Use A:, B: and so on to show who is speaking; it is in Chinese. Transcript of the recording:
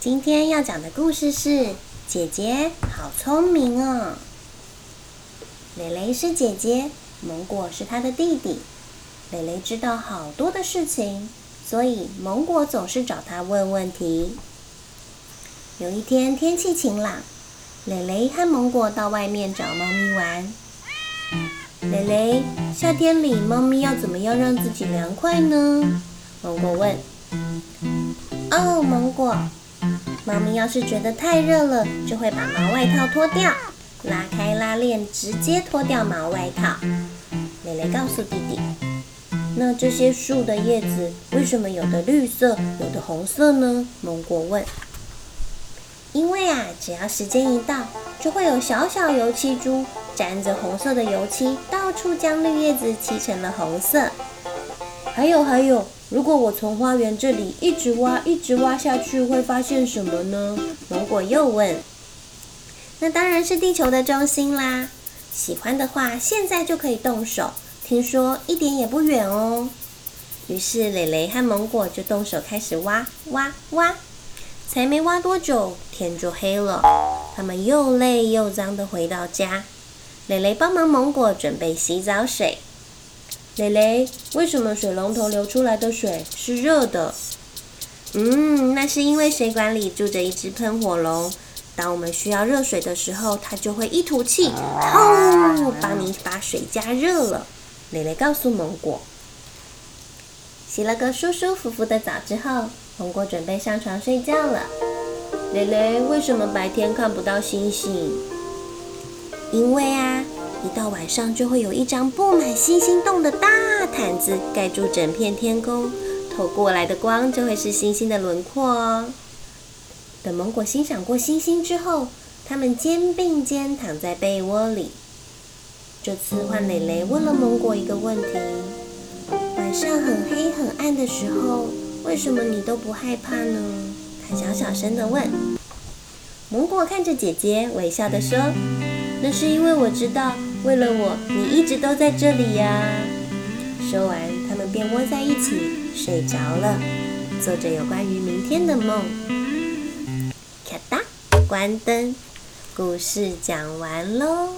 A: 今天要讲的故事是姐姐好聪明哦。蕾蕾是姐姐，芒果是她的弟弟。蕾蕾知道好多的事情，所以芒果总是找她问问题。有一天天气晴朗，蕾蕾和芒果到外面找猫咪玩。蕾蕾，夏天里猫咪要怎么样让自己凉快呢？芒果问。哦，芒果。猫咪要是觉得太热了，就会把毛外套脱掉，拉开拉链，直接脱掉毛外套。蕾蕾告诉弟弟：“那这些树的叶子为什么有的绿色，有的红色呢？”芒果问。“因为啊，只要时间一到，就会有小小油漆珠沾着红色的油漆，到处将绿叶子漆成了红色。还有还有。”如果我从花园这里一直挖，一直挖下去，会发现什么呢？芒果又问。那当然是地球的中心啦。喜欢的话，现在就可以动手。听说一点也不远哦。于是蕾蕾和芒果就动手开始挖挖挖。才没挖多久，天就黑了。他们又累又脏的回到家。蕾蕾帮忙芒果准备洗澡水。蕾蕾，为什么水龙头流出来的水是热的？嗯，那是因为水管里住着一只喷火龙。当我们需要热水的时候，它就会一吐气，砰，帮你把水加热了。蕾蕾告诉芒果，洗了个舒舒服服的澡之后，芒果准备上床睡觉了。蕾蕾，为什么白天看不到星星？因为啊。一到晚上，就会有一张布满星星洞的大毯子盖住整片天空，透过来的光就会是星星的轮廓哦。等芒果欣赏过星星之后，他们肩并肩躺在被窝里。这次换蕾蕾问了芒果一个问题：晚上很黑很暗的时候，为什么你都不害怕呢？他小小声的问。芒果看着姐姐，微笑的说：“那是因为我知道。”为了我，你一直都在这里呀。说完，他们便窝在一起睡着了，做着有关于明天的梦。咔哒，关灯，故事讲完喽。